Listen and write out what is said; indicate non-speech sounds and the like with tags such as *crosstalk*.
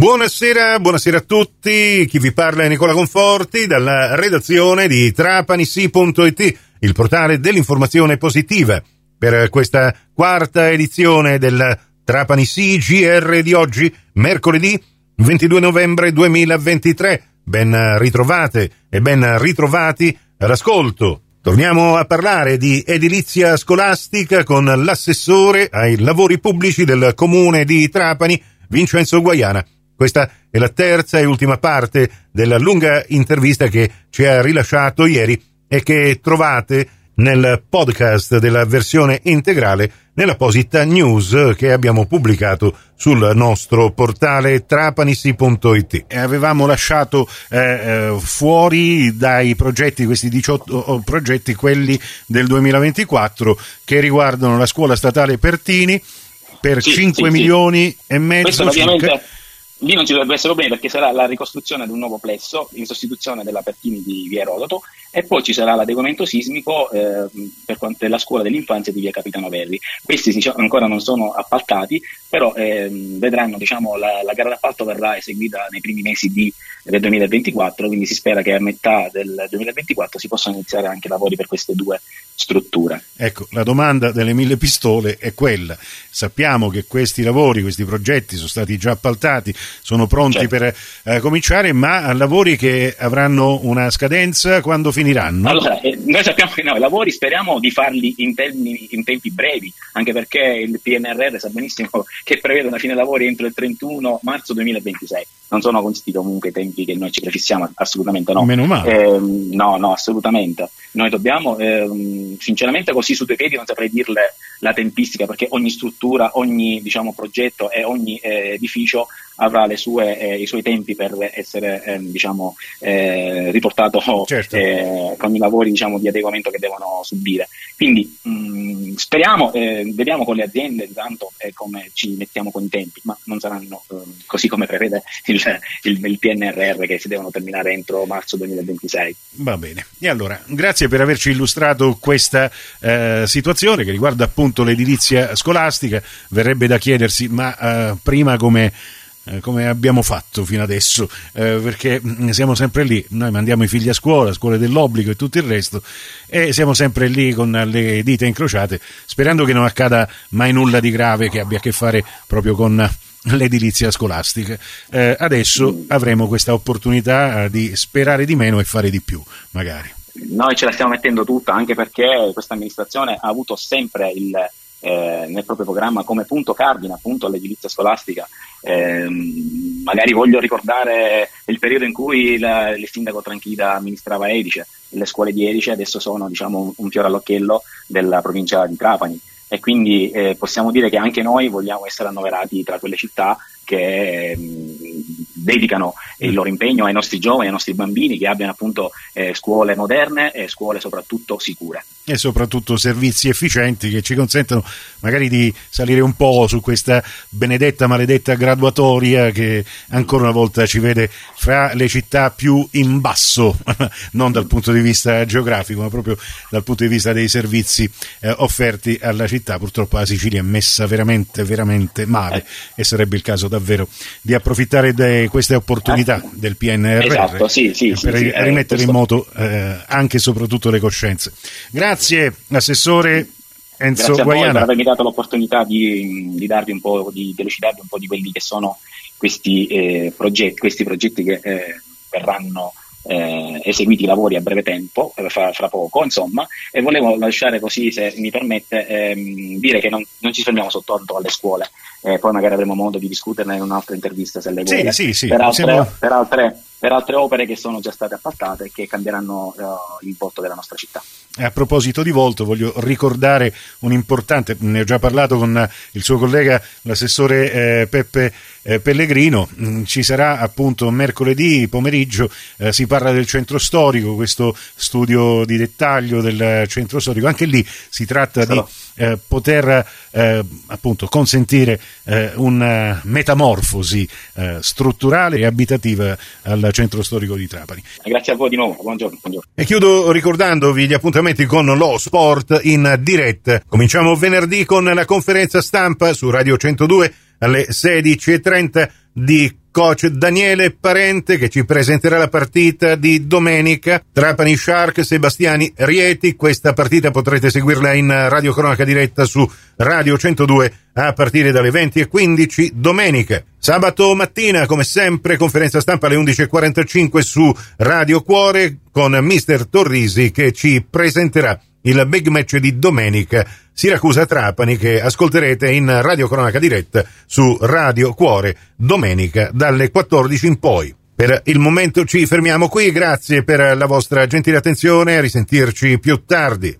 Buonasera, buonasera a tutti. Chi vi parla è Nicola Conforti dalla redazione di trapanisi.it, il portale dell'informazione positiva. Per questa quarta edizione del Trapanisi GR di oggi, mercoledì 22 novembre 2023. Ben ritrovate e ben ritrovati all'ascolto. Torniamo a parlare di edilizia scolastica con l'assessore ai lavori pubblici del comune di Trapani, Vincenzo Guaiana. Questa è la terza e ultima parte della lunga intervista che ci ha rilasciato ieri e che trovate nel podcast della versione integrale nell'apposita news che abbiamo pubblicato sul nostro portale trapanisi.it. Avevamo lasciato eh, eh, fuori dai progetti, questi 18 progetti, quelli del 2024 che riguardano la scuola statale Pertini per sì, 5 sì, sì. e mezzo circa Lì non ci dovrebbe essere problemi perché sarà la ricostruzione di un nuovo plesso in sostituzione della Pertini di via Erodoto e poi ci sarà l'adeguamento sismico eh, per quanto la scuola dell'infanzia di via Capitano Verri. Questi diciamo, ancora non sono appaltati, però eh, vedranno diciamo, la, la, gara d'appalto verrà eseguita nei primi mesi di, del 2024, quindi si spera che a metà del 2024 si possano iniziare anche lavori per queste due strutture. Ecco, la domanda delle mille pistole è quella. Sappiamo che questi lavori, questi progetti sono stati già appaltati, sono pronti certo. per eh, cominciare, ma lavori che avranno una scadenza quando finiranno? Allora, eh, noi sappiamo che no, i lavori speriamo di farli in, termini, in, tempi brevi, anche perché il PNRR sa benissimo *laughs* che prevede una fine lavori entro il 31 marzo 2026. Non sono consistiti comunque i tempi che noi ci prefissiamo, assolutamente no. Meno male. Eh, no, no, assolutamente. Noi dobbiamo, eh, sinceramente così su due piedi non saprei dirle la tempistica perché ogni struttura, ogni diciamo, progetto e ogni eh, edificio avrà sue, eh, i suoi tempi per essere eh, diciamo, eh, riportato certo. Eh, con i lavori diciamo, di adeguamento che devono subire. Quindi mh, mm, speriamo, eh, vediamo con le aziende intanto come ci mettiamo con i tempi, ma non saranno così come prevede il, il, il, PNRR che si devono terminare entro marzo 2026. Va bene. E allora, grazie per averci illustrato questa situazione che riguarda appunto l'edilizia scolastica. Verrebbe da chiedersi, ma prima come eh, come abbiamo fatto fino adesso, eh, perché mm, siamo sempre lì, noi mandiamo i figli a scuola, scuole dell'obbligo e tutto il resto, e siamo sempre lì con le dita incrociate, sperando che non accada mai nulla di grave che abbia a che fare proprio con l'edilizia scolastica. Eh, adesso avremo questa opportunità di sperare di meno e fare di più, magari. Noi ce la stiamo mettendo tutta, anche perché questa amministrazione ha avuto sempre il, eh, nel proprio programma come punto cardine appunto all'edilizia scolastica. Eh, magari voglio ricordare il periodo in cui la, il sindaco Tranchida amministrava Edice, le scuole di Edice adesso sono diciamo, un fiore all'occhiello della provincia di Trapani e quindi eh, possiamo dire che anche noi vogliamo essere annoverati tra quelle città che mh, dedicano il loro impegno ai nostri giovani, ai nostri bambini, che abbiano appunto eh, scuole moderne e scuole soprattutto sicure. E soprattutto servizi efficienti che ci consentono magari di salire un po' su questa benedetta, maledetta graduatoria che ancora una volta ci vede fra le città più in basso, *laughs* non dal punto di vista geografico, ma proprio dal punto di vista dei servizi eh, offerti alla città. Purtroppo la Sicilia è messa veramente, veramente male eh. e sarebbe il caso davvero di approfittare di queste opportunità eh. del PNRR esatto, sì, sì, per sì, rimettere in moto eh, anche e soprattutto le coscienze. Grazie, Assessore. Enzo Grazie Guaiana. per avermi dato l'opportunità di, di darvi un po', di delucidarvi un po' di quelli che sono questi, eh, progetti, questi progetti che eh, verranno eh, eseguiti i lavori a breve tempo, eh, fra, fra, poco, insomma, e volevo lasciare così, se mi permette, ehm, dire che non, non, ci fermiamo soltanto alle scuole, eh, poi magari avremo modo di discuterne in un'altra intervista se le vuole, sì, sì, sì, per, altre, siamo... per, altre, per, altre, opere che sono già state appaltate e che cambieranno uh, il volto della nostra città. A proposito di volto, voglio ricordare un importante, ne ho già parlato con il suo collega, l'assessore eh, Peppe eh, Pellegrino, mm, ci sarà appunto mercoledì pomeriggio, eh, si parla del centro storico, questo studio di dettaglio del centro storico, anche lì si tratta Sarò. di eh, poter eh, appunto consentire una metamorfosi strutturale e abitativa al centro storico di Trapani. Grazie a voi di nuovo, buongiorno. buongiorno. E chiudo ricordandovi gli appuntamenti con lo sport in diretta. Cominciamo venerdì con la conferenza stampa su Radio 102 alle 16.30 di coach Daniele Parente che ci presenterà la partita di domenica Trapani Shark Sebastiani Rieti. Questa partita potrete seguirla in radio cronaca diretta su Radio 102 a partire dalle 20.15 domenica. Sabato mattina, come sempre, conferenza stampa alle 11.45 su Radio Cuore con Mister Torrisi che ci presenterà il big match di domenica Siracusa-Trapani che ascolterete in radio cronaca diretta su Radio Cuore domenica dalle 14 in poi. Per il momento ci fermiamo qui, grazie per la vostra gentile attenzione, a risentirci più tardi.